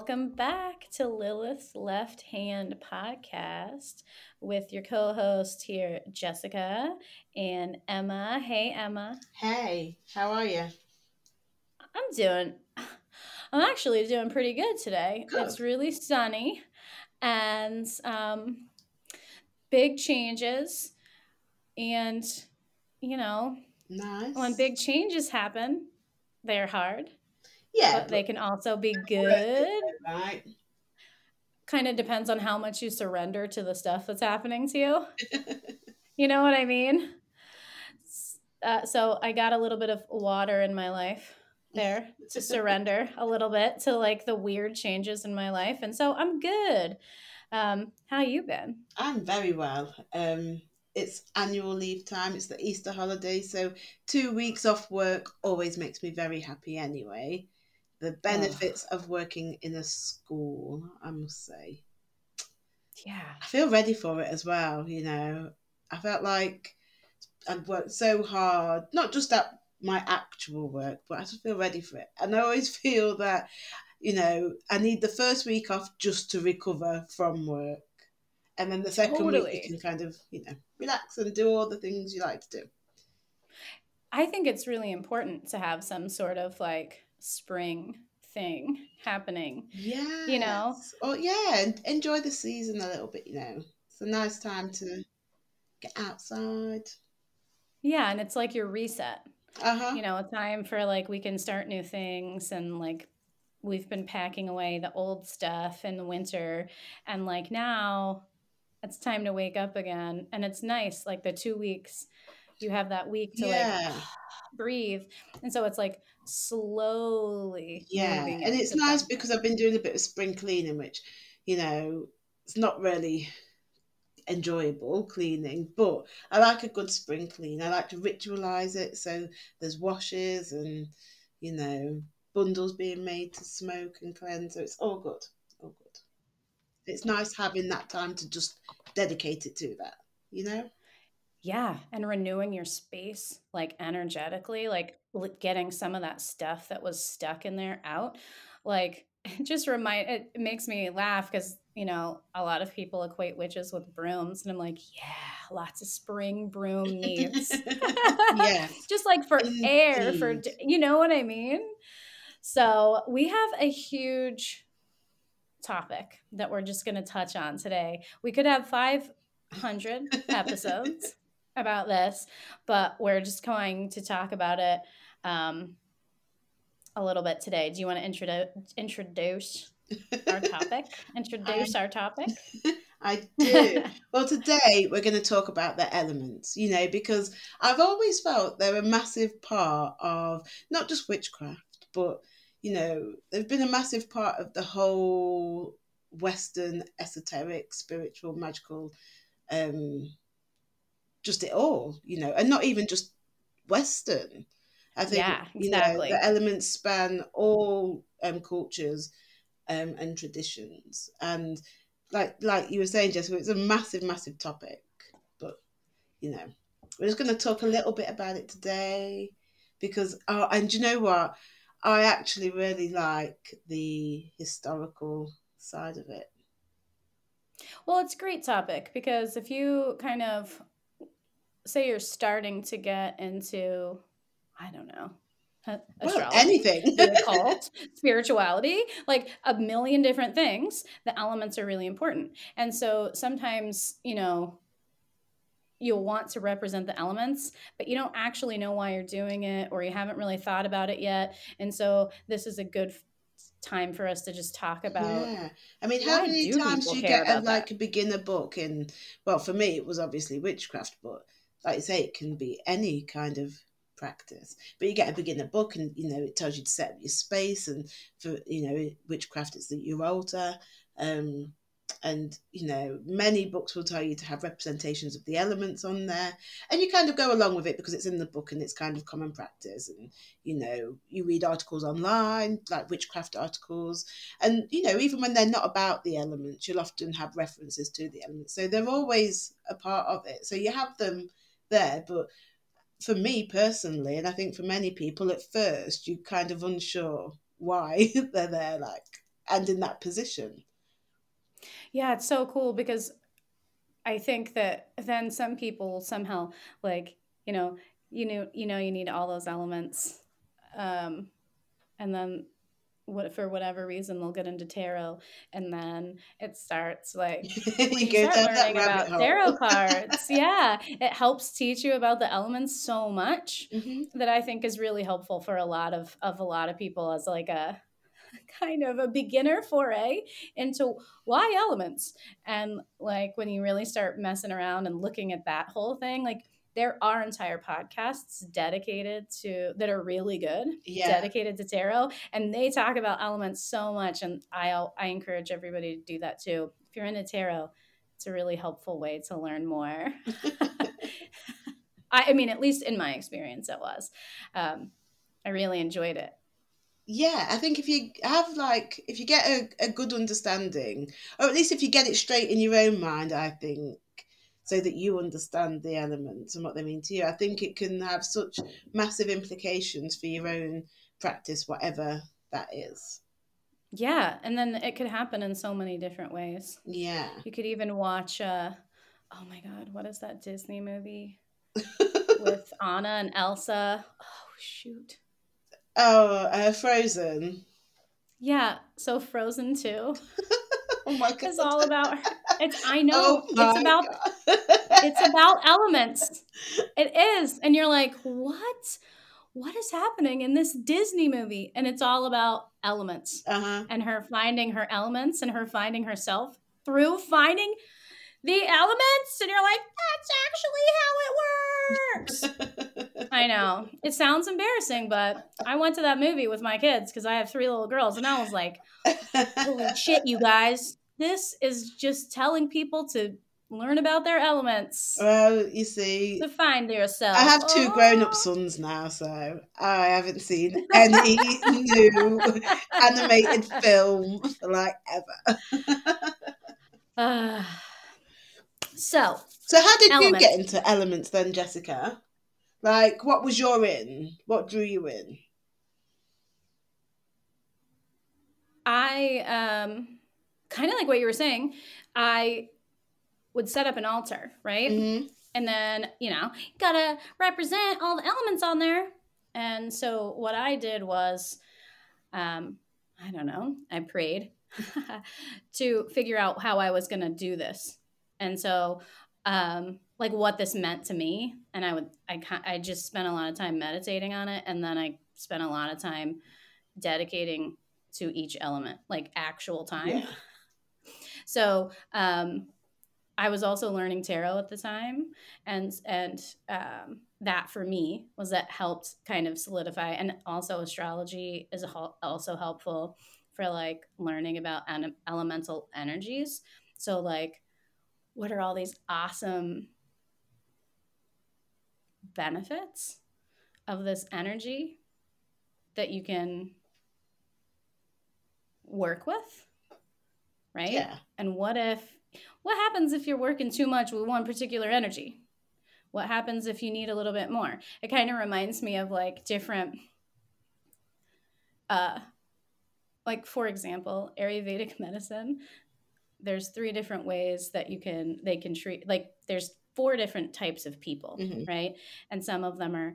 Welcome back to Lilith's Left Hand podcast with your co hosts here, Jessica and Emma. Hey, Emma. Hey, how are you? I'm doing, I'm actually doing pretty good today. Good. It's really sunny and um, big changes. And, you know, Nice. when big changes happen, they're hard, yeah, but they can also be good. right. kind of depends on how much you surrender to the stuff that's happening to you. You know what I mean? Uh, so I got a little bit of water in my life there to surrender a little bit to like the weird changes in my life, and so I'm good. Um, how you been? I'm very well. Um, it's annual leave time. It's the Easter holiday, so two weeks off work always makes me very happy. Anyway, the benefits of working in a school, I must say. Yeah, I feel ready for it as well. You know, I felt like I'd worked so hard, not just at my actual work, but I just feel ready for it. And I always feel that, you know, I need the first week off just to recover from work. And then the second week you can kind of, you know, relax and do all the things you like to do. I think it's really important to have some sort of like spring thing happening. Yeah. You know? Oh, yeah. Enjoy the season a little bit, you know. It's a nice time to get outside. Yeah, and it's like your reset. Uh huh. you know, a time for like we can start new things and like we've been packing away the old stuff in the winter and like now it's time to wake up again and it's nice like the 2 weeks you have that week to Yeah. like breathe and so it's like slowly Yeah, and it's nice something. because I've been doing a bit of spring cleaning, which, you know, it's not really enjoyable cleaning, but I like a good spring clean. I like to ritualize it, so there's washes and, you know, bundles being made to smoke and cleanse. So it's all good, all good. It's nice having that time to just dedicate it to that, you know? Yeah, and renewing your space like energetically, like l- getting some of that stuff that was stuck in there out. Like it just remind it makes me laugh because you know a lot of people equate witches with brooms, and I'm like, yeah, lots of spring broom needs. Yeah, just like for air, for you know what I mean. So we have a huge topic that we're just going to touch on today. We could have 500 episodes about this, but we're just going to talk about it um, a little bit today. Do you want to introduce introduce our topic? Introduce our topic. I do. Well, today we're going to talk about the elements, you know, because I've always felt they're a massive part of not just witchcraft, but, you know, they've been a massive part of the whole Western esoteric, spiritual, magical, um, just it all, you know, and not even just Western. I think, Yeah, you know, the elements span all um, cultures um, and traditions. And like like you were saying, Jessica, it's a massive, massive topic. But you know, we're just going to talk a little bit about it today because oh, and you know what? I actually really like the historical side of it. Well, it's a great topic because if you kind of say you're starting to get into, I don't know, Well, anything. the occult, spirituality, like a million different things, the elements are really important. And so sometimes, you know, you'll want to represent the elements, but you don't actually know why you're doing it or you haven't really thought about it yet. And so this is a good time for us to just talk about Yeah, I mean, how many do times do you get a, that? like a beginner book in? Well, for me, it was obviously witchcraft, but like you say, it can be any kind of practice. But you get a beginner book, and you know it tells you to set up your space, and for you know witchcraft, it's the, your altar. Um, and you know many books will tell you to have representations of the elements on there. And you kind of go along with it because it's in the book and it's kind of common practice. And you know you read articles online like witchcraft articles. And you know even when they're not about the elements you'll often have references to the elements. So they're always a part of it. So you have them there but for me personally and i think for many people at first you're kind of unsure why they're there, like, and in that position. Yeah, it's so cool because I think that then some people somehow like, you know, you know, you know, you need all those elements, um, and then what for whatever reason they'll get into tarot and then it starts like you start learning about hole. tarot cards yeah it helps teach you about the elements so much mm-hmm. that i think is really helpful for a lot of of a lot of people as like a kind of a beginner foray into why elements and like when you really start messing around and looking at that whole thing like there are entire podcasts dedicated to that are really good yeah. dedicated to tarot and they talk about elements so much and i i encourage everybody to do that too. If you're into tarot it's a really helpful way to learn more. I, I, mean at least in my experience it was. Um, i really enjoyed it. Yeah i think if you have like if you get a, a good understanding or at least if you get it straight in your own mind i think so that you understand the elements and what they mean to you. I think it can have such massive implications for your own practice, whatever that is. Yeah, and then it could happen in so many different ways. Yeah. You could even watch uh oh my god, what is that Disney movie with Anna and Elsa? Oh shoot. Oh, uh, Frozen. Yeah, so Frozen too. oh my god. It's all about it's I know. Oh it's about it's about elements. It is. And you're like, "What? What is happening in this Disney movie?" And it's all about elements. Uh-huh. And her finding her elements and her finding herself through finding the elements and you're like, "That's actually how it works." I know. It sounds embarrassing, but I went to that movie with my kids cuz I have three little girls and I was like, "Holy shit, you guys." This is just telling people to learn about their elements. Well, you see, to find yourself. I have two oh. grown-up sons now, so I haven't seen any new animated film for like ever. uh, so, so how did elements. you get into elements then, Jessica? Like, what was your in? What drew you in? I um kind of like what you were saying, I would set up an altar, right? Mm-hmm. And then, you know, gotta represent all the elements on there. And so what I did was, um, I don't know, I prayed to figure out how I was gonna do this. And so, um, like what this meant to me. And I would, I, I just spent a lot of time meditating on it. And then I spent a lot of time dedicating to each element, like actual time. Yeah. So um, I was also learning tarot at the time, and and um, that for me was that helped kind of solidify, and also astrology is also helpful for like learning about an- elemental energies. So like, what are all these awesome benefits of this energy that you can work with? Right? Yeah. And what if, what happens if you're working too much with one particular energy? What happens if you need a little bit more? It kind of reminds me of like different, uh, like for example, Ayurvedic medicine. There's three different ways that you can they can treat. Like there's four different types of people, mm-hmm. right? And some of them are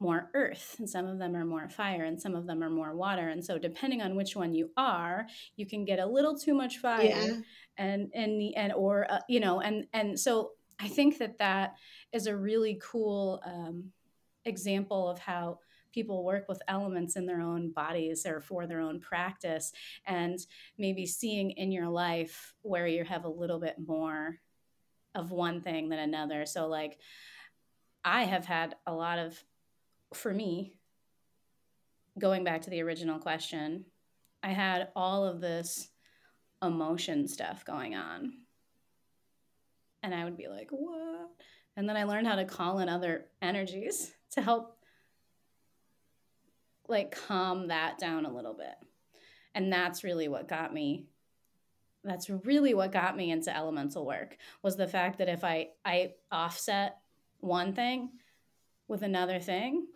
more earth and some of them are more fire and some of them are more water and so depending on which one you are you can get a little too much fire yeah. and and and or uh, you know and and so i think that that is a really cool um, example of how people work with elements in their own bodies or for their own practice and maybe seeing in your life where you have a little bit more of one thing than another so like i have had a lot of for me, going back to the original question, I had all of this emotion stuff going on. And I would be like, what? And then I learned how to call in other energies to help like calm that down a little bit. And that's really what got me that's really what got me into elemental work was the fact that if I I offset one thing with another thing,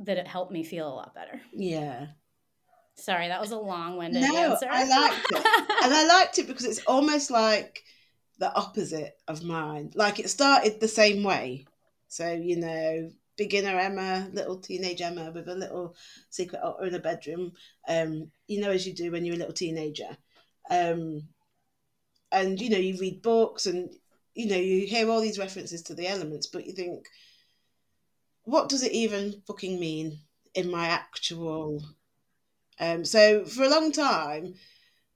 that it helped me feel a lot better. Yeah. Sorry, that was a long-winded no, answer. I liked it, and I liked it because it's almost like the opposite of mine. Like it started the same way. So you know, beginner Emma, little teenage Emma with a little secret otter in a bedroom. Um, you know, as you do when you're a little teenager. Um, and you know, you read books and you know, you hear all these references to the elements, but you think, what does it even fucking mean in my actual um, so for a long time,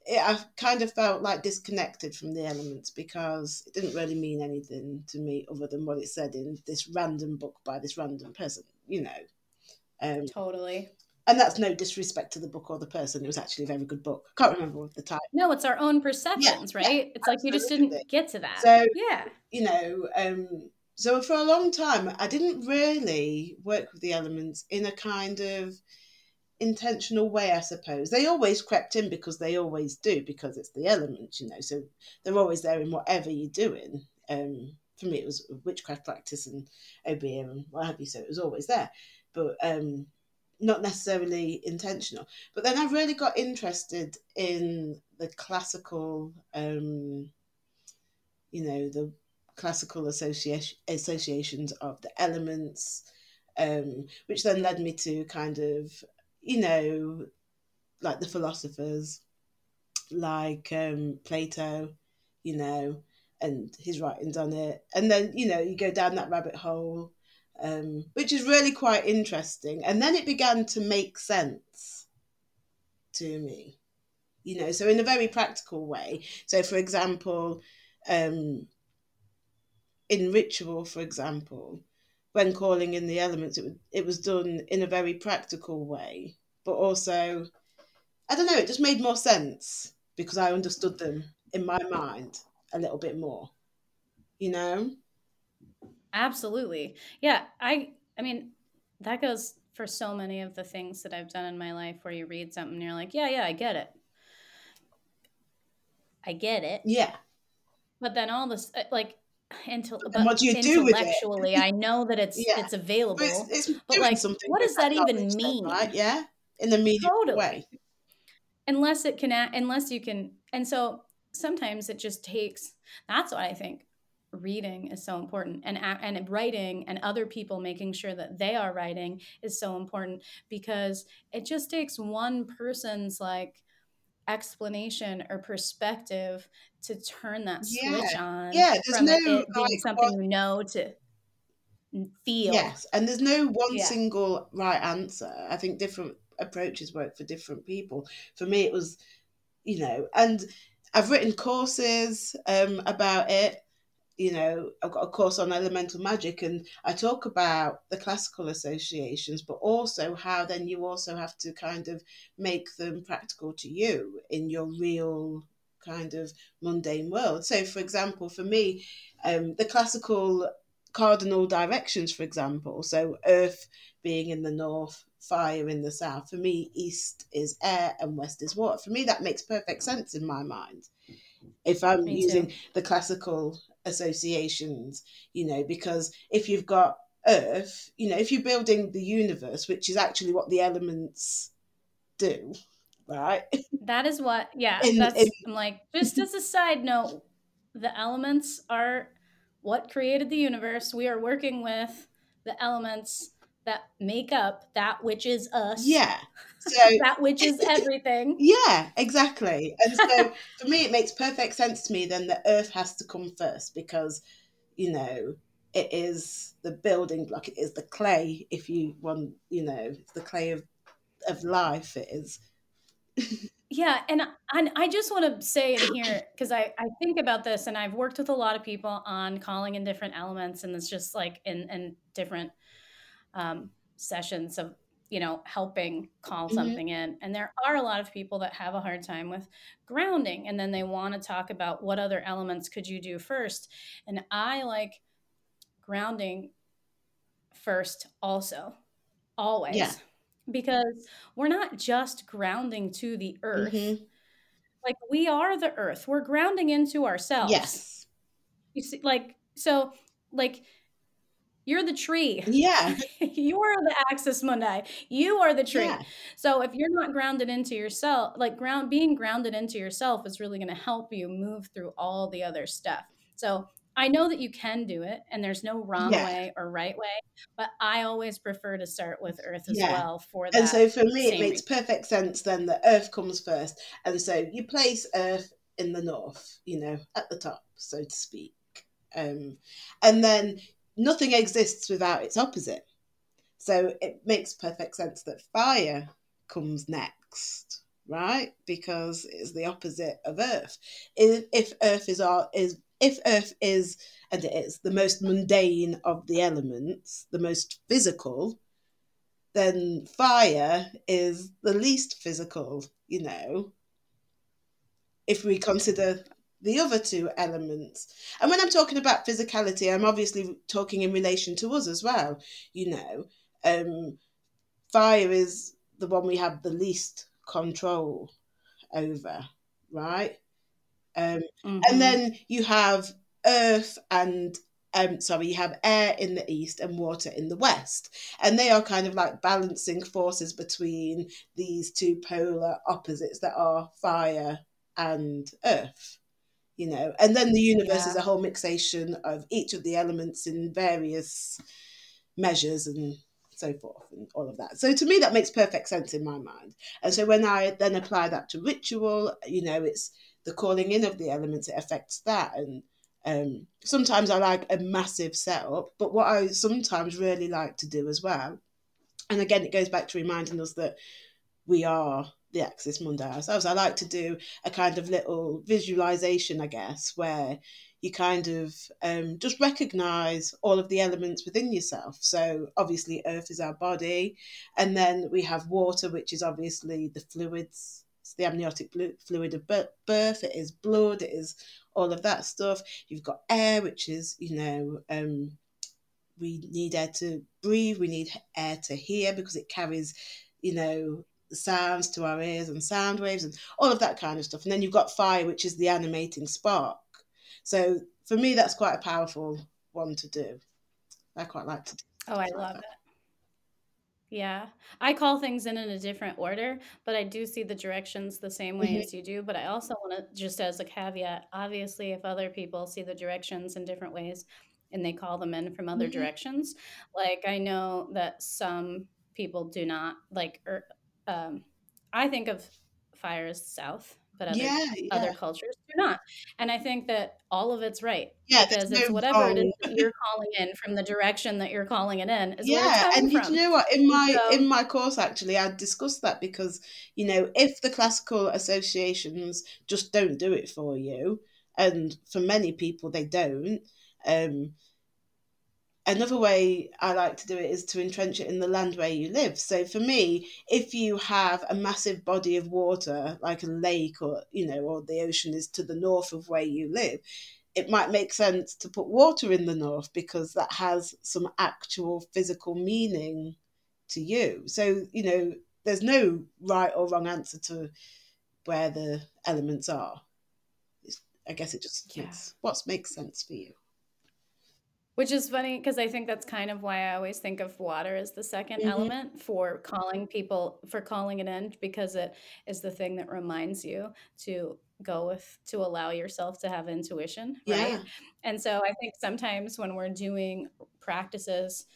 it, I kind of felt like disconnected from the elements because it didn't really mean anything to me other than what it said in this random book by this random person, you know. Um, totally. And that's no disrespect to the book or the person. It was actually a very good book. I can't remember what the title. No, it's our own perceptions, yeah, right? Yeah, it's like you just didn't get to that. So yeah, you know, um, so for a long time, I didn't really work with the elements in a kind of intentional way, I suppose. They always crept in because they always do, because it's the elements, you know. So they're always there in whatever you're doing. Um, for me, it was witchcraft practice and Obeah and what have you. So it was always there, but um, not necessarily intentional. But then I really got interested in the classical, um, you know, the classical association associations of the elements. Um, which then led me to kind of you know, like the philosophers, like um, Plato, you know, and his writings on it. And then, you know, you go down that rabbit hole, um, which is really quite interesting. And then it began to make sense to me, you know, so in a very practical way. So, for example, um, in ritual, for example, when calling in the elements, it, it was done in a very practical way, but also, I don't know, it just made more sense because I understood them in my mind a little bit more, you know? Absolutely. Yeah. I, I mean, that goes for so many of the things that I've done in my life where you read something and you're like, yeah, yeah, I get it. I get it. Yeah. But then all this, uh, like, until but what do you do with it? I know that it's yeah. it's available. But, it's, it's but like, what does that even mean? Right? Yeah, in the media totally. way. Unless it can, unless you can, and so sometimes it just takes. That's what I think. Reading is so important, and and writing, and other people making sure that they are writing is so important because it just takes one person's like explanation or perspective to turn that switch yeah. on. Yeah, there's no it like, something you know to feel. Yes, and there's no one yeah. single right answer. I think different approaches work for different people. For me, it was, you know, and I've written courses um, about it you know, I've got a course on elemental magic and I talk about the classical associations, but also how then you also have to kind of make them practical to you in your real kind of mundane world. So, for example, for me, um, the classical cardinal directions, for example, so earth being in the north, fire in the south, for me, east is air and west is water. For me, that makes perfect sense in my mind if I'm using the classical associations, you know, because if you've got Earth, you know, if you're building the universe, which is actually what the elements do, right? That is what, yeah, in, that's, in, I'm like, just as a side note, the elements are what created the universe. We are working with the elements that make up that which is us. Yeah. So that which is everything. Yeah, exactly. And so for me, it makes perfect sense to me then that Earth has to come first because, you know, it is the building block. It is the clay. If you want, you know, the clay of of life. It is. yeah, and and I just want to say in here because I I think about this and I've worked with a lot of people on calling in different elements and it's just like in in different um, sessions of you know helping call mm-hmm. something in. And there are a lot of people that have a hard time with grounding and then they want to talk about what other elements could you do first. And i like grounding first also always. Yeah. because we're not just grounding to the earth. Mm-hmm. like we are the earth. We're grounding into ourselves. Yes. You see like so like You're the tree. Yeah. you are the axis mundi. You are the tree. Yeah. So if you're not grounded into yourself, like ground being grounded into yourself is really going to help you move through all the other stuff. So I know that you can do it and there's no wrong Yeah. way or right way, but I always prefer to start with earth as Yeah. well for that. And so for me, it makes perfect sense then that Earth comes first. And so you place Earth in the north, you know, at the top, so to speak. Um, and then nothing exists without its opposite. So it makes perfect sense that fire comes next, right? Because it's the opposite of Earth. If, if Earth is our is if Earth is and it is the most mundane of the elements, the most physical, then fire is the least physical, you know, if we consider the other two elements. And when I'm talking about physicality, I'm obviously talking in relation to us as well, you know. Um, fire is the one we have the least control over, right? Um, Mhm. and then you have earth and um sorry you have air in the east and water in the west and they are kind of like balancing forces between these two polar opposites that are fire and earth you know and then the universe is a whole mixation of each of the elements in various measures and so forth and all of that. So to me that makes perfect sense in my mind. And so when i then apply that to ritual you know it's the calling in of the elements it affects that. And um, sometimes I like a massive setup, but what I sometimes really like to do as well, and again, it goes back to reminding us that we are the Axis Mundi ourselves. I like to do a kind of little visualization, I guess, where you kind of um, just recognize all of the elements within yourself. So, obviously, earth is our body, and then we have water, which is obviously the fluids. It's the amniotic fluid of birth, it is blood, it is all of that stuff. You've got air, which is, you know, um, we need air to breathe, we need air to hear because it carries, you know, sounds to our ears and sound waves and all of that kind of stuff. And then you've got fire, which is the animating spark. So for me, that's quite a powerful one to do. I quite like to do. Oh, I love it. Yeah. I call things in in a different order, but I do see the directions the same way Mhm. as you do. But I also want to, just as a caveat, obviously, if other people see the directions in different ways and they call them in from other Mhm. directions, like I know that some people do not like, or, um, I think of fire as south, but other Yeah, other cultures do not. And I think that all of it's right Yeah, because it's no whatever it is that you're calling in from the direction that you're calling it in is where it's Yeah, and you know what? In my so, in my course, actually, I discussed that because you know if the classical associations just don't do it for you, and for many people they don't. Um, another way I like to do it is to entrench it in the land where you live. So for me, if you have a massive body of water, like a lake or you know, or the ocean is to the north of where you live, it might make sense to put water in the north because that has some actual physical meaning to you. So, you know, there's no right or wrong answer to where the elements are. It's, I guess it just yeah. makes what makes sense for you. Which is funny because I think that's kind of why I always think of water as the 2nd Mhm. element for calling people, for calling it in, because it is the thing that reminds you to go with, to allow yourself to have intuition, right? Yeah. And so I think sometimes when we're doing practices,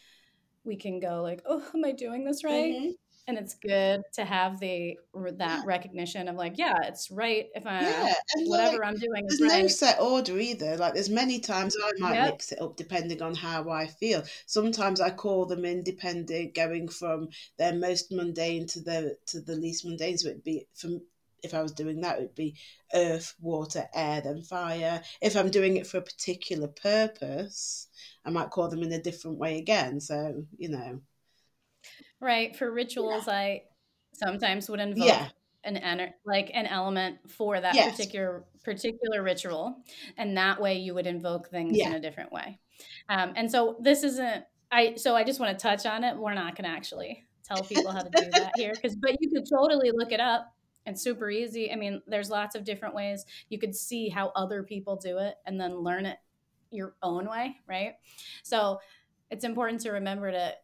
we can go like, oh, am I doing this right? hmm And it's good to have the that recognition of like, yeah, it's right if I Yeah. And like whatever I'm doing is there's no right. set order either. Like there's many times I might Yep. mix it up depending on how I feel. Sometimes I call them independent, going from their most mundane to the to the least mundane. So it'd be from if I was doing that, it'd be earth, water, air, then fire. If I'm doing it for a particular purpose, I might call them in a different way again. So, you know. Right. For Yeah. rituals, I sometimes would invoke Yeah. an ener- like an element for that Yes. particular particular ritual, and that way you would invoke things in a different way. Um, and so this isn't. I so I just want to touch on it. We're not going to actually tell people how to do that here, because but you could totally look it up. It's super easy. I mean, there's lots of different ways you could see how other people do it, and then learn it your own way, right? So it's important to remember to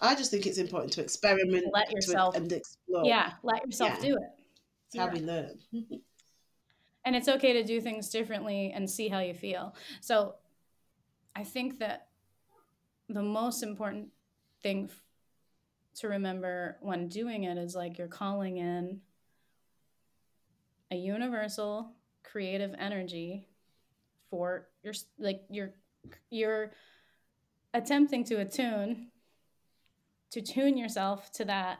I just think it's important to experiment let yourself and explore. Yeah, let yourself yeah. do it. It's yeah. how we learn. and it's okay to do things differently and see how you feel. So I think that the most important thing to remember when doing it is like you're calling in a universal creative energy for your like you're you're attempting to attune to tune yourself to that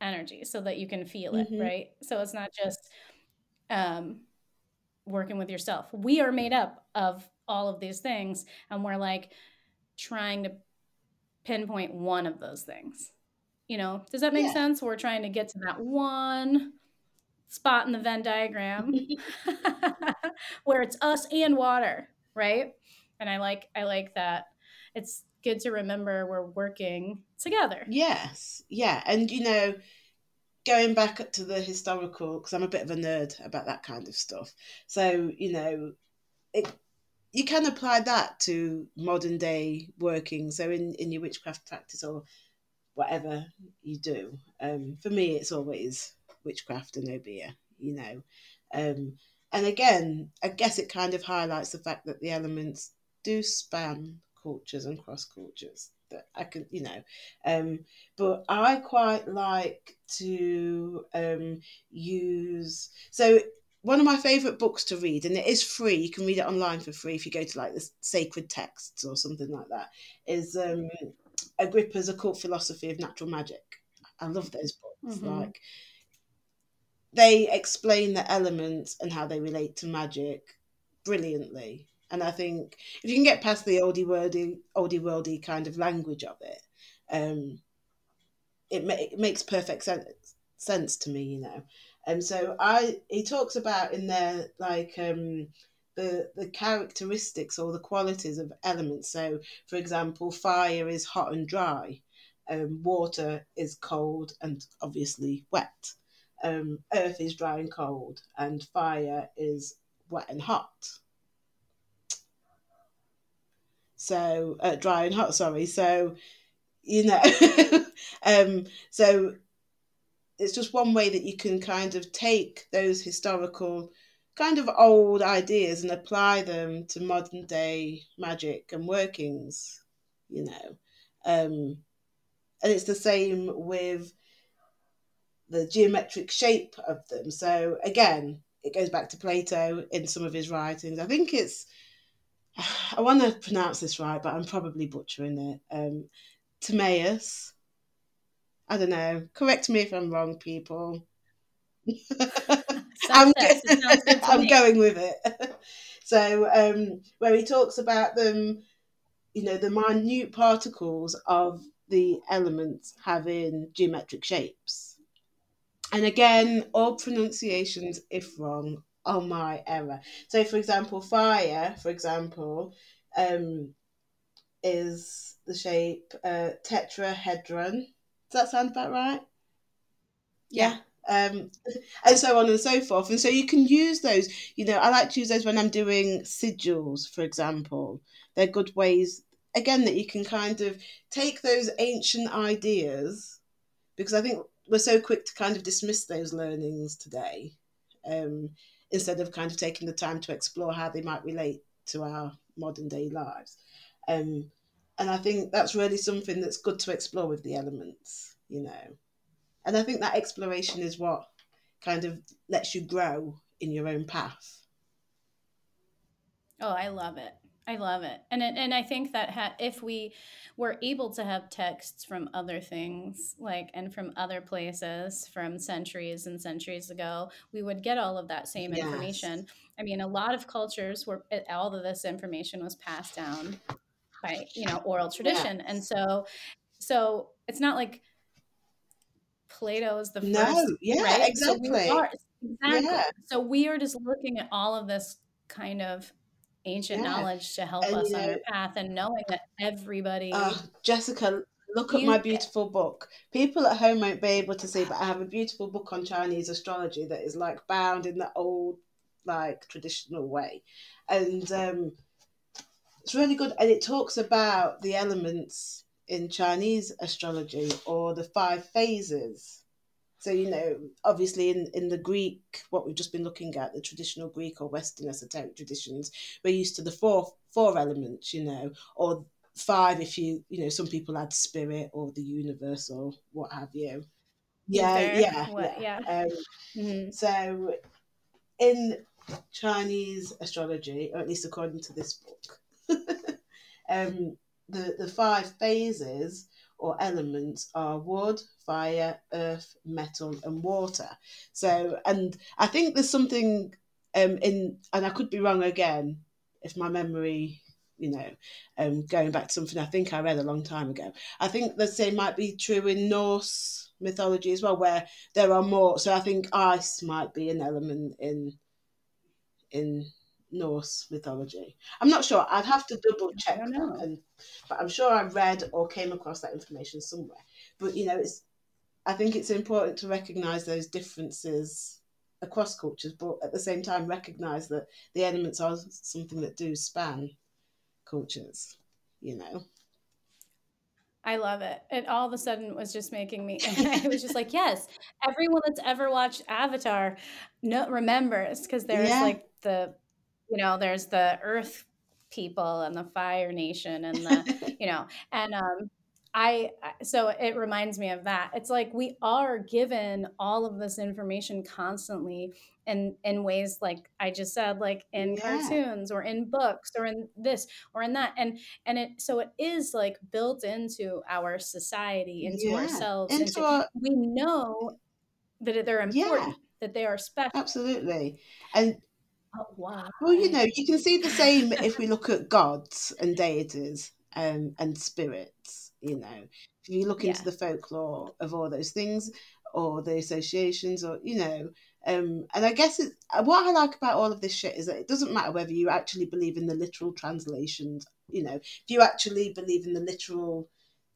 energy so that you can feel it mm-hmm. right? So it's not just um working with yourself. We are made up of all of these things and we're like trying to pinpoint one of those things. You know? Does that make yeah. sense? We're trying to get to that one spot in the venn diagram where it's us and water right? And i like i like that. It's good to remember we're working together. Yes, yeah, and you know, going back to the historical, because I'm a bit of a nerd about that kind of stuff. So you know, it you can apply that to modern day working. So in in your witchcraft practice or whatever you do, um, for me, it's always witchcraft and obeah. You know. Um, and again, I guess it kind of highlights the fact that the elements do span cultures and cross cultures that I can, you know. Um, but I quite like to um, use. So one of my favourite books to read, and it is free. You can read it online for free if you go to like the sacred texts or something like that. Is um, Agrippa's Occult Philosophy of Natural Magic. I love those books. Mm-hmm. Like they explain the elements and how they relate to magic brilliantly. And I think if you can get past the oldie wordy, oldie worldy kind of language of it, um, it, ma- it makes perfect sense sense to me, you know. And so I he talks about in there like um, the the characteristics or the qualities of elements. So, for example, fire is hot and dry, um, water is cold and obviously wet. Um, earth is dry and cold, and fire is wet and hot so uh, dry and hot sorry. So you know um so it's just one way that you can kind of take those historical kind of old ideas and apply them to modern day magic and workings you know. Um and it's the same with the geometric shape of them. So again it goes back to plato in some of his writings. I think it's I want to pronounce this right, but I'm probably butchering it. Um, Timaeus. I don't know. Correct me if I'm wrong, people. I'm, I'm going with it. so, um, where he talks about them, you know, the minute particles of the elements having geometric shapes. And again, all pronunciations, if wrong, oh my error. So, for example, fire, for example, um, is the shape uh, tetrahedron. Does that sound about right? Yeah. Um, and so on and so forth. And so you can use those. You know, I like to use those when I'm doing sigils, for example. They're good ways, again, that you can kind of take those ancient ideas, because I think we're so quick to kind of dismiss those learnings today. Um, instead of kind of taking the time to explore how they might relate to our modern day lives. Um, and I think that's really something that's good to explore with the elements, you know. And I think that exploration is what kind of lets you grow in your own path. Oh, I love it. I love it, and it, and I think that ha- if we were able to have texts from other things, like and from other places from centuries and centuries ago, we would get all of that same yes. information. I mean, a lot of cultures where eh, all of this information was passed down by you know oral tradition, yes. and so so it's not like Plato is the no, first. Yeah, right? exactly. So we are, exactly. Yeah. So we are just looking at all of this kind of ancient yeah. knowledge to help and, us on our path and knowing that everybody uh, jessica look at my beautiful book people at home won't be able to see but i have a beautiful book on chinese astrology that is like bound in the old like traditional way and um it's really good, and it talks about the elements in Chinese astrology or the five phases. So you know, obviously in in the Greek, what we've just been looking at, the traditional Greek or Western esoteric traditions, we're used to the four four elements, you know, or five if you you know some people add spirit or the universe or what have you. Yeah, yeah, what, yeah. yeah. Um, mm-hmm. So in Chinese astrology, or at least according to this book, um, the the five phases or elements are wood, fire, earth, metal, and water. So, and I think there's something um, in, and I could be wrong again if my memory, you know, um, going back to something I think I read a long time ago. I think the same might be true in Norse mythology as well, where there are more. So I think ice might be an element in in Norse mythology. I'm not sure. I'd have to double check that, and, um, but I'm sure I read or came across that information somewhere. But you know, it's. I think it's important to recognise those differences across cultures, but at the same time recognise that the elements are something that do span cultures. You know. I love it. It all of a sudden was just making me. it was just like, yes, everyone that's ever watched Avatar, no remembers because there's yeah. like the you know, there's the earth people and the fire nation and the, you know, and um, I, so it reminds me of that. It's like we are given all of this information constantly in, in ways like I just said, like in yeah. cartoons or in books or in this or in that. And, and it, so it is like built into our society, into yeah. ourselves. Into, into our... we know that they're important, yeah. that they are special. Absolutely. And Oh, wow. Well, you know, you can see the same if we look at gods and deities um, and spirits. You know, if you look into the folklore of all those things or the associations, or you know, um, and I guess it, what I like about all of this shit is that it doesn't matter whether you actually believe in the literal translations. You know, if you actually believe in the literal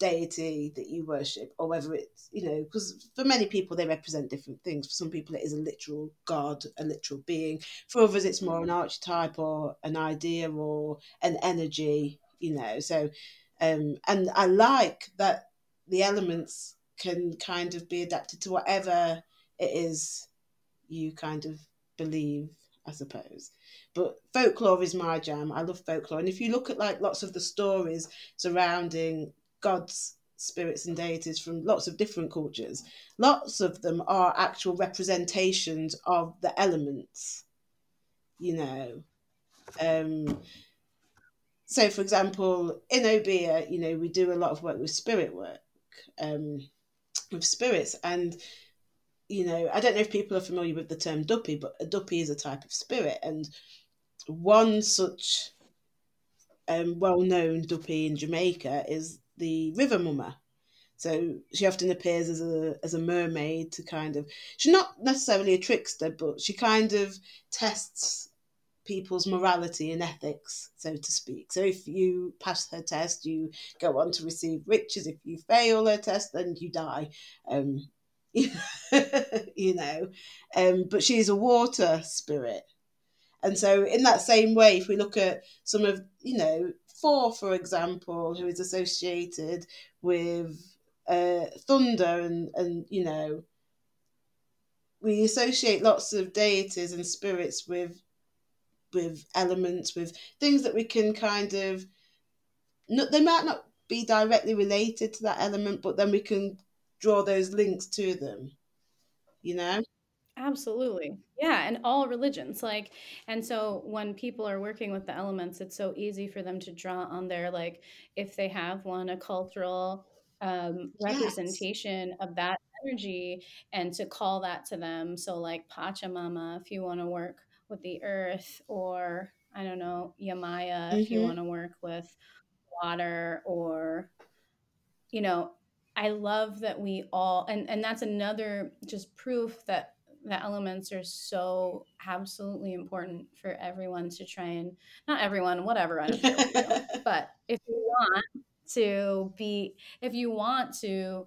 deity that you worship, or whether it's, you know, because for many people they represent different things. For some people, it is a literal god, a literal being. For others, it's more an archetype or an idea or an energy, you know. So, um, and I like that the elements can kind of be adapted to whatever it is you kind of believe I suppose. But folklore is my jam. I love folklore. And if you look at like lots of the stories surrounding gods, spirits, and deities from lots of different cultures. Lots of them are actual representations of the elements, you know. Um, so, for example, in Obeah, you know, we do a lot of work with spirit work, um, with spirits. And, you know, I don't know if people are familiar with the term duppy, but a duppy is a type of spirit. And one such um, well known duppy in Jamaica is the river mumma. So she often appears as a as a mermaid to kind of she's not necessarily a trickster, but she kind of tests people's morality and ethics, so to speak. So if you pass her test, you go on to receive riches. If you fail her test, then you die. Um, you know, um, but she's a water spirit. And so, in that same way, if we look at some of, you know, Thor, for example, who is associated with uh, thunder and, and, you know, we associate lots of deities and spirits with with elements, with things that we can kind of, not, they might not be directly related to that element, but then we can draw those links to them, you know? Absolutely. Yeah, and all religions like and so when people are working with the elements it's so easy for them to draw on their like if they have one a cultural um, Yes. representation of that energy and to call that to them. So like Pachamama if you want to work with the earth or I don't know, Yemaya if you hmm want to work with water or you know, I love that we all and and that's another just proof that the elements are so absolutely important for everyone to try and not everyone, whatever, I don't but if you want to be, if you want to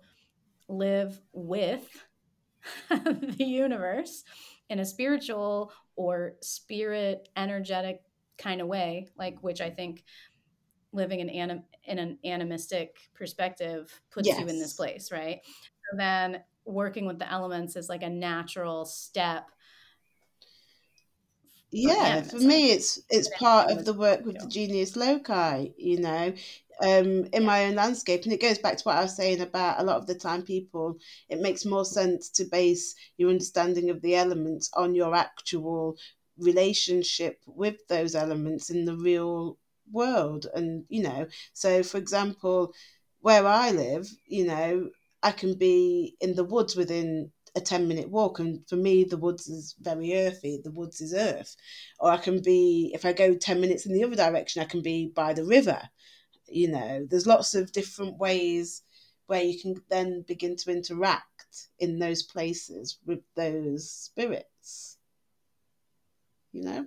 live with the universe in a spiritual or spirit energetic kind of way, like which I think living in, anim- in an animistic perspective puts yes. you in this place, right? So then working with the elements is like a natural step yeah for me it's it's part of the work with the genius loci you know? Um in my own landscape and it goes back to what i was saying about a lot of the time people it makes more sense to base your understanding of the elements on your actual relationship with those elements in the real world and you know? So for example where i live you know i can be in the woods within a 10 minute walk and for me the woods is very earthy the woods is earth. Or i can be if i go 10 minutes in the other direction i can be by the river you know. There's lots of different ways where you can then begin to interact in those places with those spirits you know?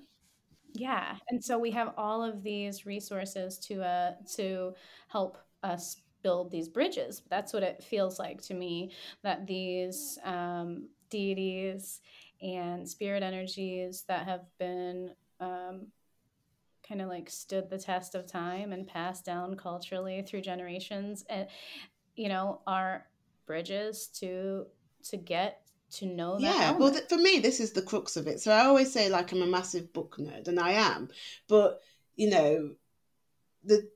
Yeah and so we have all of these resources to uh to help us build these bridges. That's what it feels like to me that these um, deities and spirit energies that have been um, kind of like stood the test of time and passed down culturally through generations and you know are bridges to to get to know that yeah element. well th- for me this is the crux of it so i always say like i'm a massive book nerd and i am but you know the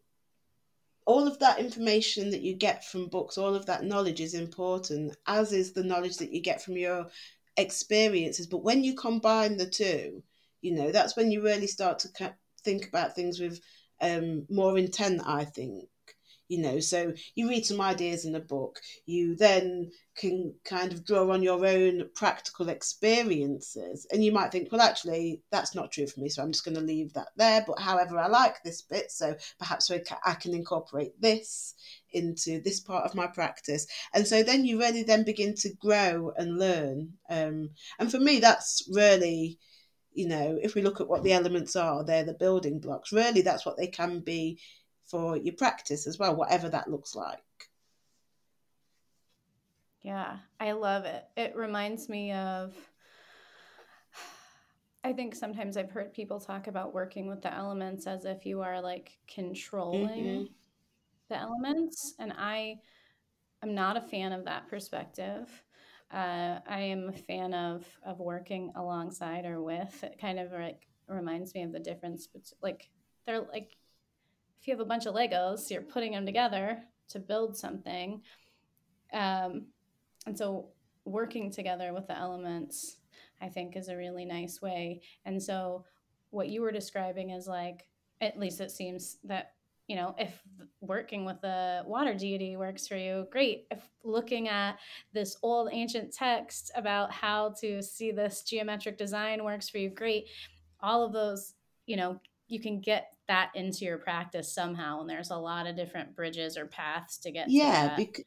all of that information that you get from books, all of that knowledge is important, as is the knowledge that you get from your experiences. But when you combine the two, you know, that's when you really start to think about things with um, more intent, I think you know so you read some ideas in a book you then can kind of draw on your own practical experiences and you might think well actually that's not true for me so i'm just going to leave that there but however i like this bit so perhaps i can incorporate this into this part of my practice. And so then you really then begin to grow and learn um, and for me that's really you know if we look at what the elements are they're the building blocks. Really that's what they can be for your practice as well, whatever that looks like. Yeah, I love it. It reminds me of I think sometimes I've heard people talk about working with the elements as if you are like controlling mm-hmm. the elements. And I am not a fan of that perspective. Uh, I am a fan of of working alongside or with. It kind of like reminds me of the difference. But like they're like if you have a bunch of Legos, you're putting them together to build something. Um, and so working together with the elements, I think, is a really nice way. And so what you were describing is like, at least it seems that you know if working with the water deity works for you great if looking at this old ancient text about how to see this geometric design works for you great all of those you know you can get that into your practice somehow and there's a lot of different bridges or paths to get yeah to bec-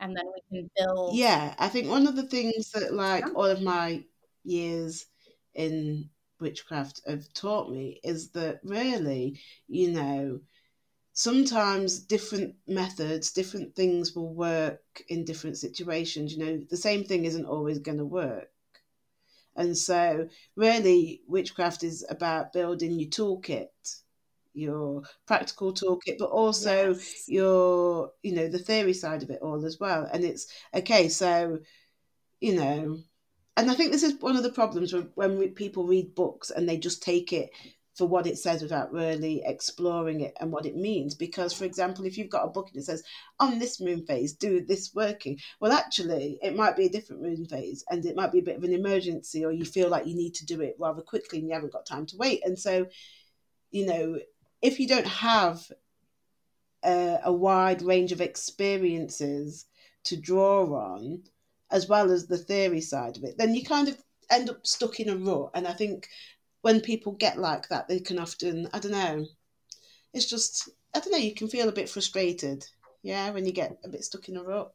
and then we can build yeah i think one of the things that like all of my years in witchcraft have taught me is that really you know sometimes different methods different things will work in different situations. You know the same thing isn't always going to work. And so, really, witchcraft is about building your toolkit, your practical toolkit, but also yes. your, you know, the theory side of it all as well. And it's okay, so, you know, and I think this is one of the problems when, when people read books and they just take it for what it says without really exploring it and what it means. Because, for example, if you've got a book and it says, on this moon phase, do this working, well, actually, it might be a different moon phase and it might be a bit of an emergency or you feel like you need to do it rather quickly and you haven't got time to wait. And so, you know, if you don't have a, a wide range of experiences to draw on, as well as the theory side of it, then you kind of end up stuck in a rut. And I think when people get like that, they can often, I don't know, it's just, I don't know, you can feel a bit frustrated, yeah, when you get a bit stuck in a rut.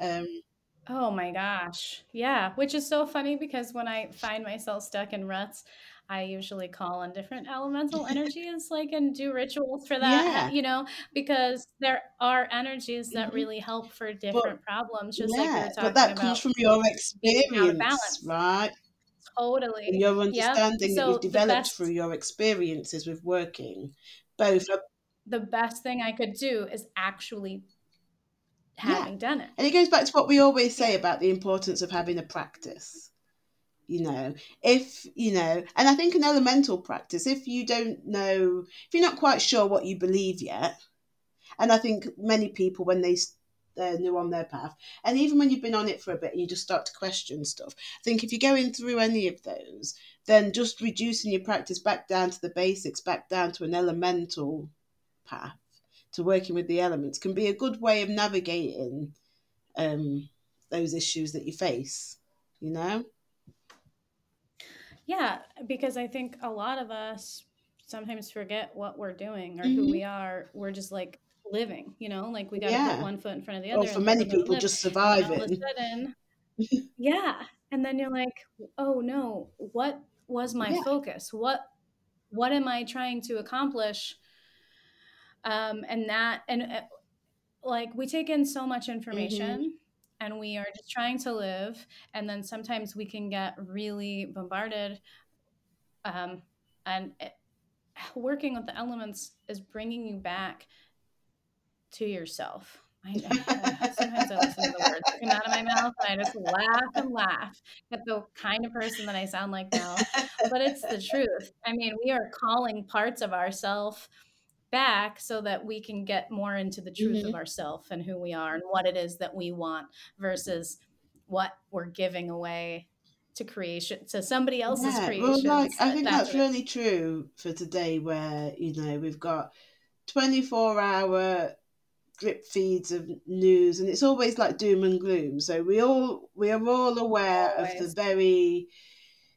Um, oh my gosh. Yeah. Which is so funny because when I find myself stuck in ruts, I usually call on different elemental energies, like, and do rituals for that, yeah. you know, because there are energies that mm-hmm. really help for different but, problems, just yeah, like were talking But that comes from your experience, right? Totally. And your understanding yep. so that you've developed best... through your experiences with working, both the best thing I could do is actually having yeah. done it. And it goes back to what we always say about the importance of having a practice. You know, if, you know, and I think an elemental practice, if you don't know, if you're not quite sure what you believe yet, and I think many people, when they they're new on their path. And even when you've been on it for a bit and you just start to question stuff, I think if you're going through any of those, then just reducing your practice back down to the basics, back down to an elemental path, to working with the elements, can be a good way of navigating um, those issues that you face, you know? Yeah, because I think a lot of us sometimes forget what we're doing or mm-hmm. who we are. We're just like living, you know, like we got to yeah. put one foot in front of the other. Well, for many people, just surviving. Sudden, yeah. And then you're like, oh no, what was my yeah. focus? What what am I trying to accomplish? Um, and that, and uh, like we take in so much information. Mm-hmm and we are just trying to live and then sometimes we can get really bombarded um, and it, working with the elements is bringing you back to yourself. I, I, sometimes I listen to the words that come out of my mouth and I just laugh and laugh at the kind of person that I sound like now. But it's the truth. I mean, we are calling parts of ourself back so that we can get more into the truth mm-hmm. of ourself and who we are and what it is that we want versus what we're giving away to creation to somebody else's yeah, creation. Well, like I think that's, really true for today, where you know we've got twenty four hour drip feeds of news, and it's always like doom and gloom. So we all we are all aware always. of the very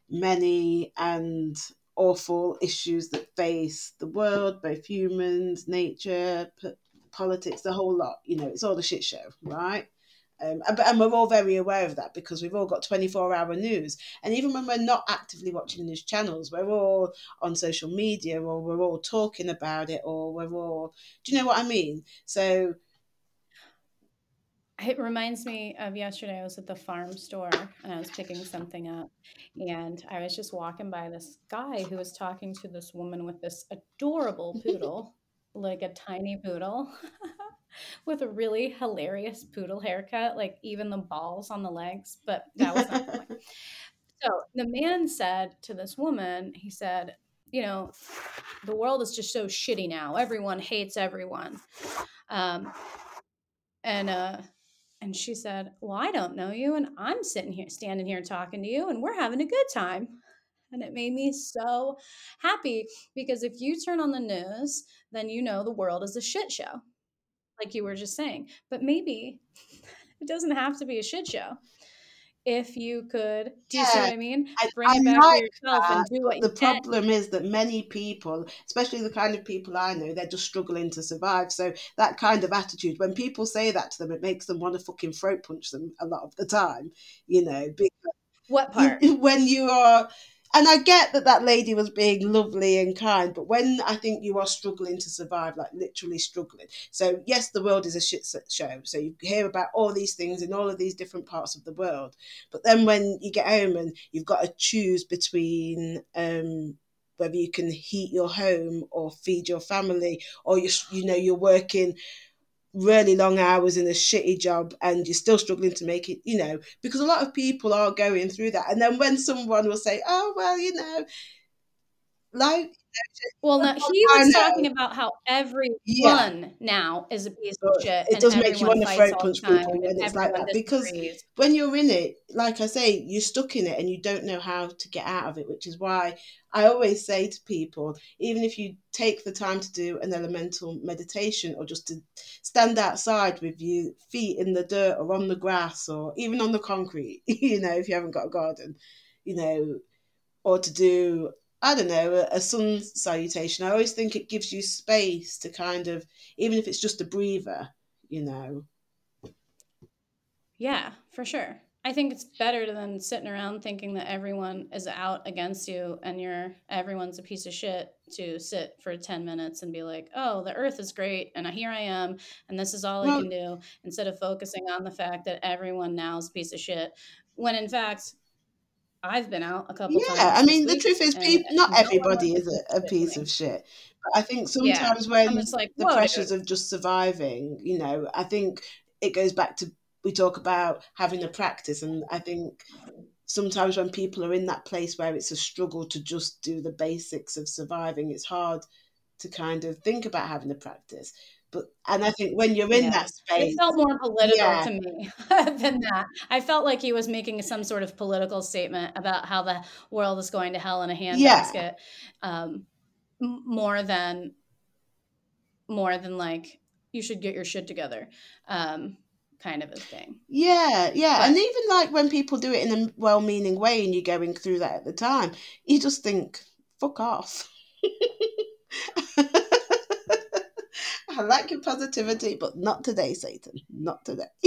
many and awful issues that face the world, both humans, nature, p- politics, the whole lot. You know, it's all a shit show, right? Um, and, we're all very aware of that because we've all got 24 hour news. And even when we're not actively watching news channels, we're all on social media or we're all talking about it or we're all, do you know what I mean? So it reminds me of yesterday. I was at the farm store and I was picking something up, and I was just walking by this guy who was talking to this woman with this adorable poodle, like a tiny poodle, with a really hilarious poodle haircut, like even the balls on the legs. But that was not the point. So the man said to this woman, he said, you know, the world is just so shitty now. Everyone hates everyone. Um, and uh, and she said, Well, I don't know you. And I'm sitting here, standing here talking to you, and we're having a good time. And it made me so happy because if you turn on the news, then you know the world is a shit show, like you were just saying. But maybe it doesn't have to be a shit show if you could do you yeah, see what I mean? Bring I, it back like to yourself that, and do what the problem is that many people, especially the kind of people I know, they're just struggling to survive. So that kind of attitude, when people say that to them, it makes them want to fucking throat punch them a lot of the time, you know. Because what part? When you are and I get that that lady was being lovely and kind, but when I think you are struggling to survive, like literally struggling. So, yes, the world is a shit show. So, you hear about all these things in all of these different parts of the world. But then when you get home and you've got to choose between, um, whether you can heat your home or feed your family, or you you know you're working really long hours in a shitty job and you're still struggling to make it, you know, because a lot of people are going through that. And then when someone will say, oh, well, you know, like, well, no, he was talking about how everyone yeah. now is a piece of shit. It does make you want to throat punch people when it's like that because when you're in it, like I say, you're stuck in it and you don't know how to get out of it, which is why I always say to people, even if you take the time to do an elemental meditation or just to stand outside with your feet in the dirt or on the grass or even on the concrete, you know, if you haven't got a garden, you know, or to do I don't know, a, a, sun salutation. I always think it gives you space to kind of, even if it's just a breather, you know. Yeah, for sure. I think it's better than sitting around thinking that everyone is out against you and you're everyone's a piece of shit to sit for 10 minutes and be like, "Oh, the earth is great and here I am and this is all well, I can do," instead of focusing on the fact that everyone now is a piece of shit when in fact I've been out a couple yeah, times. I mean, the truth is, people, not everybody is a, a piece of shit. But I think sometimes I'm when like, the pressures of just surviving, you know, I think it goes back to we talk about having a practice, and I think sometimes when people are in that place where it's a struggle to just do the basics of surviving, it's hard to kind of think about having a practice. But and I think when you're in Yeah, that space, it felt more political yeah, to me than that. I felt like he was making some sort of political statement about how the world is going to hell in a yeah, handbasket, um, m- more than more than like you should get your shit together, um, kind of a thing. yeah, yeah. And even like when people do it in a well-meaning way, and you're going through that at the time, you just think, "Fuck off." I like your positivity, but not today, Satan. Not today.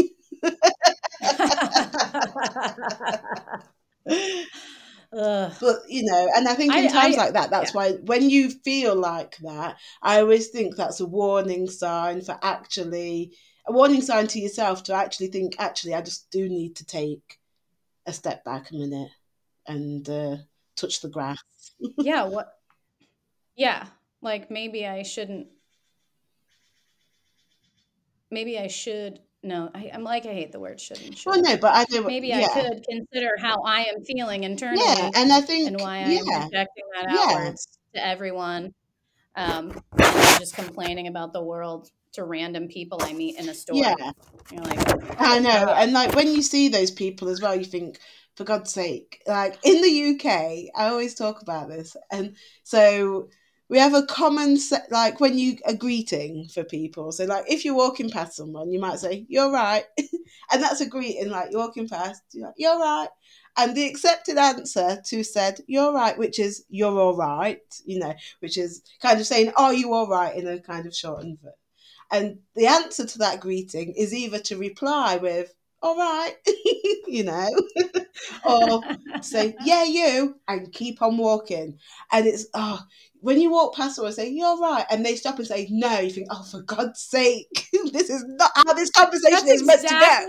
But you know, and I think in I, times I, like that, that's yeah, why when you feel like that, I always think that's a warning sign for actually a warning sign to yourself to actually think, actually, I just do need to take a step back a minute and uh, touch the grass. yeah, what, yeah, like maybe I shouldn't, maybe I should, no, I, I'm like, I hate the word should and Well, no, but I know, what- Maybe I could consider how I am feeling internally. yeah, and I think and why I am yeah, projecting that yeah, outwards to everyone. Um, just complaining about the world to random people I meet in a store. yeah. You're like, I oh know, God. and like when you see those people as well, you think, for God's sake, like in the UK, I always talk about this, and so we have a common set, like when you a greeting for people. So like if you're walking past someone, you might say, "You're right," and that's a greeting. Like you're walking past, you're like, "You're right," and the accepted answer to said, "You're right," which is "You're all right," you know, which is kind of saying, "Are you all right?" in a kind of shortened. And the answer to that greeting is either to reply with, all right, you know, or say, yeah, you, and keep on walking. And it's, oh, when you walk past someone say, you're right, and they stop and say, no, you think, oh, for God's sake, this is not how this conversation That's is meant to go.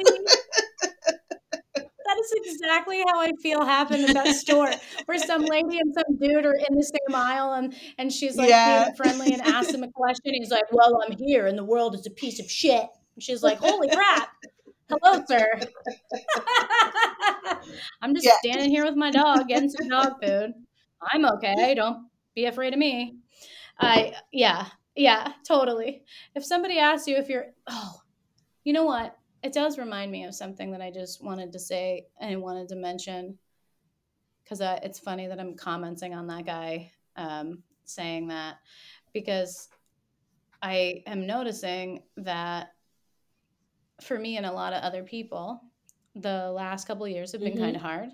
that is exactly how I feel happened at that store, where some lady and some dude are in the same aisle, and and she's like Yeah. being friendly and asks him a question. He's like, "Well, I'm here, and the world is a piece of shit." And she's like, "Holy crap! Hello, sir. I'm just Yeah. standing here with my dog getting some dog food. I'm okay. Don't be afraid of me." I yeah yeah totally. If somebody asks you if you're oh, you know what? It does remind me of something that I just wanted to say and wanted to mention because uh, it's funny that I'm commenting on that guy um, saying that because I am noticing that for me and a lot of other people, the last couple of years have been Mhm. kind of hard.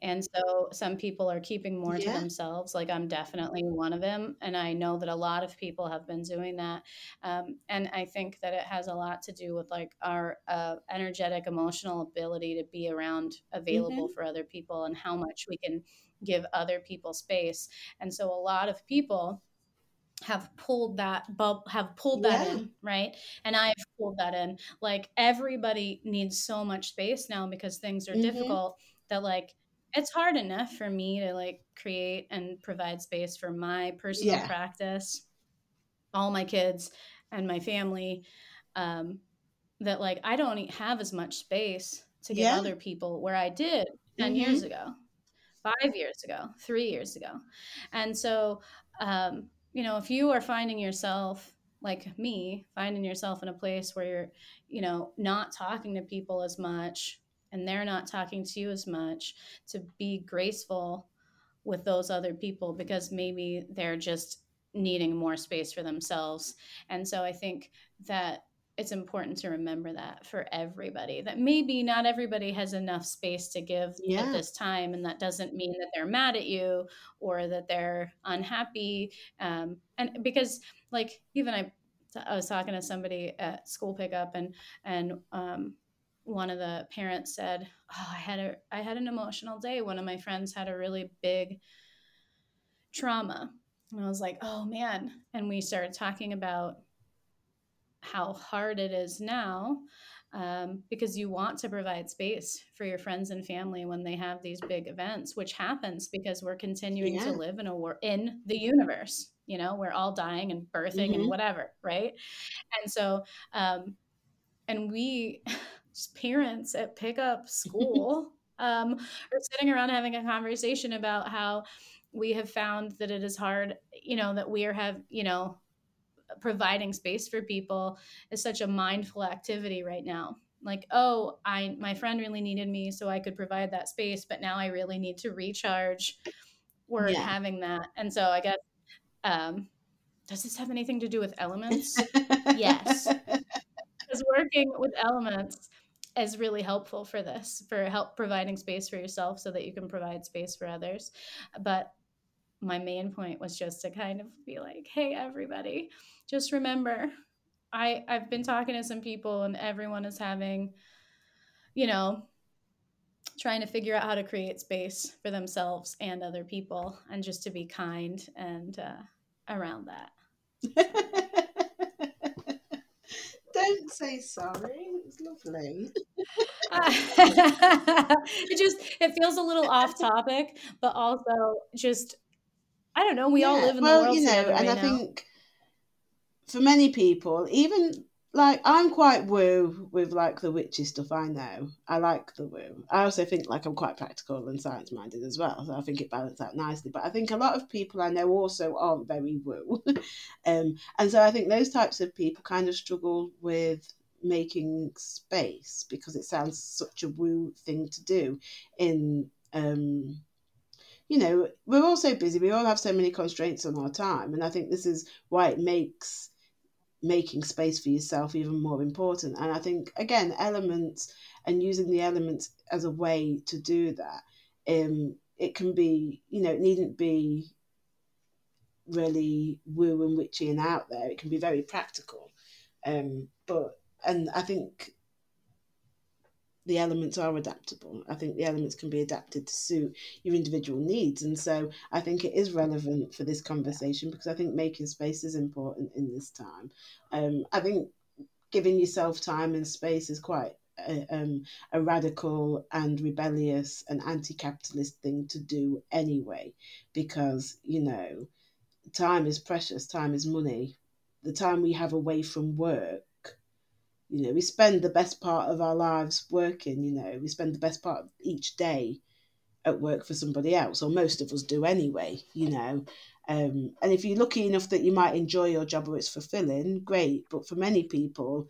And so some people are keeping more to themselves. Like I'm definitely one of them. And I know that a lot of people have been doing that. Um, and I think that it has a lot to do with like our uh, energetic, emotional ability to be around, available for other people, and how much we can give other people space. And so a lot of people have pulled that bub have pulled that Yeah. in right and i've pulled that in like everybody needs so much space now because things are Mhm. difficult that like it's hard enough for me to like create and provide space for my personal Yeah. practice all my kids and my family um that like i don't have as much space to give Yeah. other people where i did 10 years ago five years ago, three years ago. And so, um, you know, if you are finding yourself like me, finding yourself in a place where you're, you know, not talking to people as much and they're not talking to you as much, to be graceful with those other people because maybe they're just needing more space for themselves. And so I think that it's important to remember that for everybody that maybe not everybody has enough space to give Yeah. at this time and that doesn't mean that they're mad at you or that they're unhappy um, and because like even i i was talking to somebody at school pickup and and um, one of the parents said oh i had a i had an emotional day. One of my friends had a really big trauma. And i was like oh man. And we started talking about how hard it is now um, because you want to provide space for your friends and family when they have these big events, which happens because we're continuing Yeah. to live in a war in the universe. You know, we're all dying and birthing and Mhm. whatever, right? And so, um, and we, parents at pickup school, um, are sitting around having a conversation about how we have found that it is hard, you know, that we are have, you know, providing space for people is such a mindful activity right now like oh i my friend really needed me so i could provide that space but now i really need to recharge we're Yeah. having that and so i guess um does this have anything to do with elements Yes. because working with elements is really helpful for this for help providing space for yourself so that you can provide space for others but my main point was just to kind of be like hey everybody just remember i i've been talking to some people and everyone is having you know trying to figure out how to create space for themselves and other people and just to be kind and uh, around that Don't say sorry. It's lovely. it just it feels a little off topic but also just i don't know we all live in well, the world you know, and I now think for many people, even like I'm quite woo with like the witchy stuff. I know I like the woo. I also think like I'm quite practical and science minded as well, so I think it balances out nicely. But I think a lot of people I know also aren't very woo, um, and so I think those types of people kind of struggle with making space because it sounds such a woo thing to do in um you know, we're all so busy. We all have so many constraints on our time, and I think this is why it makes making space for yourself even more important. And I think again, elements and using the elements as a way to do that. Um, it can be, you know, it needn't be really woo and witchy and out there. It can be very practical. Um, but and I think the elements are adaptable. I think the elements can be adapted to suit your individual needs. And so I think it is relevant for this conversation because I think making space is important in this time. Um, I think giving yourself time and space is quite a, um, a radical and rebellious and anti capitalist thing to do anyway, because, you know, time is precious, time is money. The time we have away from work you know, we spend the best part of our lives working, you know, we spend the best part of each day at work for somebody else, or most of us do anyway, you know. Um, and if you're lucky enough that you might enjoy your job or it's fulfilling, great. But for many people,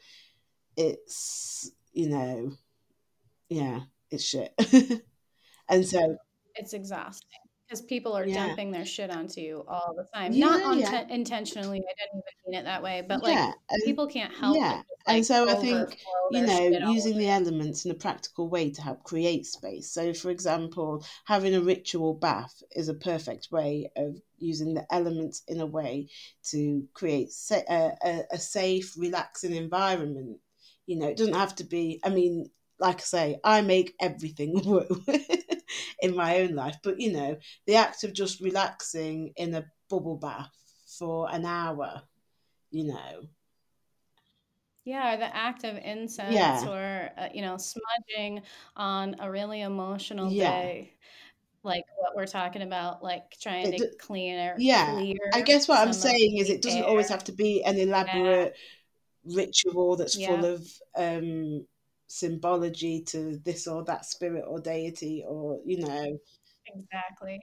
it's, you know, yeah, it's shit. and so, it's exhausting because people are Yeah. dumping their shit onto you all the time Yeah, not yeah. unten- intentionally i didn't even mean it that way but like yeah, and, people can't help yeah. just, and so I think you know, using the elements in a practical way to help create space. So, for example, having a ritual bath is a perfect way of using the elements in a way to create sa- a, a, a safe, relaxing environment. You know, it doesn't have to be, I mean, like I say, I make everything woo in my own life, but you know, the act of just relaxing in a bubble bath for an hour, you know, Yeah, or the act of incense Yeah. or, uh, you know, smudging on a really emotional Yeah. day, like what we're talking about, like trying It to clean or yeah. clear I guess what I'm saying is it doesn't air. always have to be an elaborate ritual that's full of um symbology to this or that spirit or deity or you know Exactly.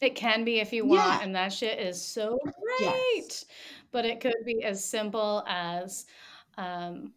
It can be if you want, yeah and that shit is so yes great. But it could be as simple as, um,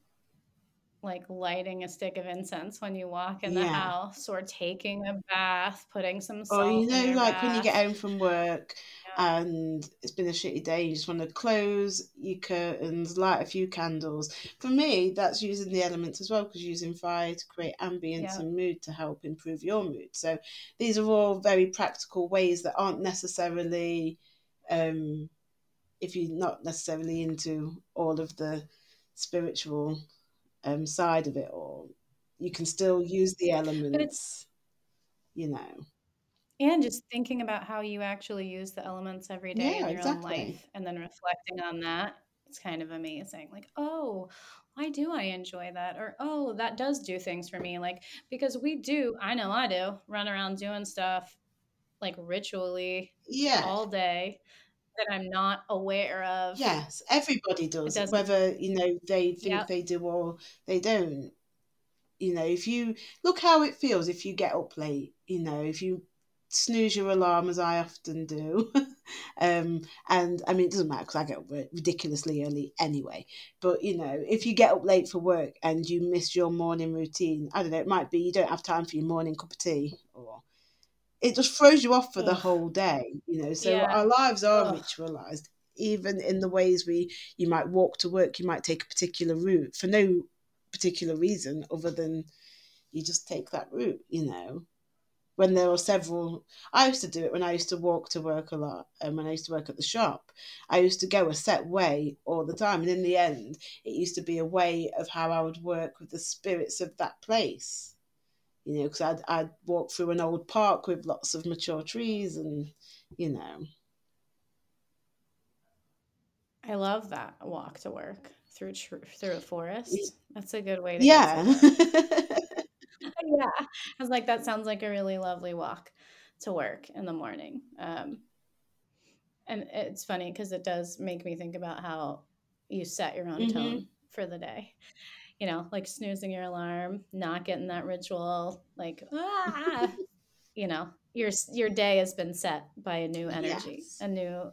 like lighting a stick of incense when you walk in the yeah house, or taking a bath, putting some or you salt know like when you get home from work. And it's been a shitty day you just want to close your curtains light a few candles. For me that's using the elements as well because using fire to create ambience Yeah. and mood to help improve your mood. So these are all very practical ways that aren't necessarily um if you're not necessarily into all of the spiritual um side of it all you can still use the elements you know and just thinking about how you actually use the elements every day yeah in your own life and then reflecting on that, it's kind of amazing. Like, oh, why do I enjoy that? Or, oh, that does do things for me. Like, because we do, I know I do, run around doing stuff like ritually yeah. all day that I'm not aware of. Yes, everybody does, whether, you know, they think yep. they do or they don't. You know, if you look how it feels if you get up late, you know, if you snooze your alarm as I often do. um, and I mean, it doesn't matter because I get up ridiculously early anyway. But you know, if you get up late for work and you miss your morning routine, I don't know, it might be you don't have time for your morning cup of tea, or it just throws you off for Ugh. the whole day. You know, so yeah. our lives are Ugh. ritualized. Even in the ways we, you might walk to work, you might take a particular route for no particular reason other than you just take that route. You know, when there were several i used to do it when i used to walk to work a lot and when i used to work at the shop. I used to go a set way all the time and in the end it used to be a way of how i would work with the spirits of that place. You know because I'd, I'd walk through an old park with lots of mature trees and you know. I love that walk to work through through a forest. That's a good way to yeah yeah. I was like, that sounds like a really lovely walk to work in the morning. Um, and it's funny because it does make me think about how you set your own mm-hmm. tone for the day. You know, like snoozing your alarm, not getting that ritual, like ah, you know, your your day has been set by a new energy, yes. a new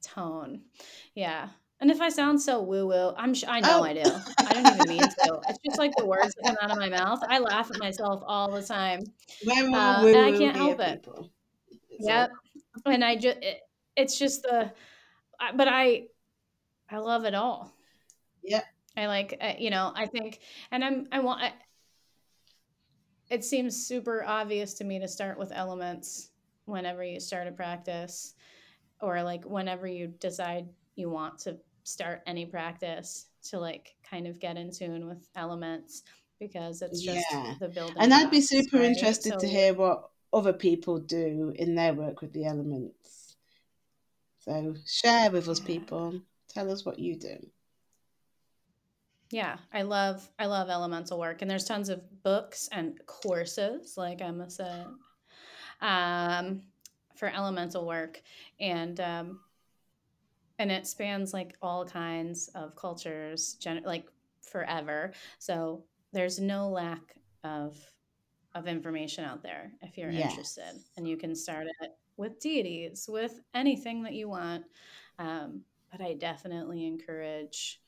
tone. Yeah. And if I sound so woo woo, I'm sh- I know oh. I do. I don't even mean to. It's just like the words that come out of my mouth. I laugh at myself all the time, uh, and I can't help it. Yep. And I just it, it's just the, but I I love it all. Yeah. I like uh, you know I think and I'm I want. I, it seems super obvious to me to start with elements whenever you start a practice or like whenever you decide you want to start any practice to like kind of get in tune with elements because it's just yeah. the building. And I'd be super right? interested so, to hear what other people do in their work with the elements. So share with us, people. Tell us what you do. Yeah, I love I love elemental work, and there's tons of books and courses, like Emma said, um, for elemental work, and um, and it spans like all kinds of cultures gen- like forever. So there's no lack of of information out there if you're yes. interested and you can start it with deities with anything that you want. Um, but i definitely encourage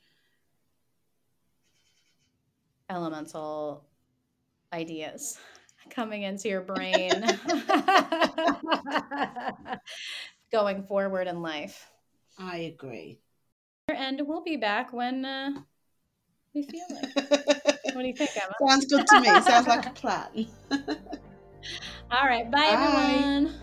elemental ideas coming into your brain going forward in life I agree. And we'll be back when uh, we feel it. what do you think, Emma? Sounds good to me. Sounds like a plan. All right. Bye, bye. everyone.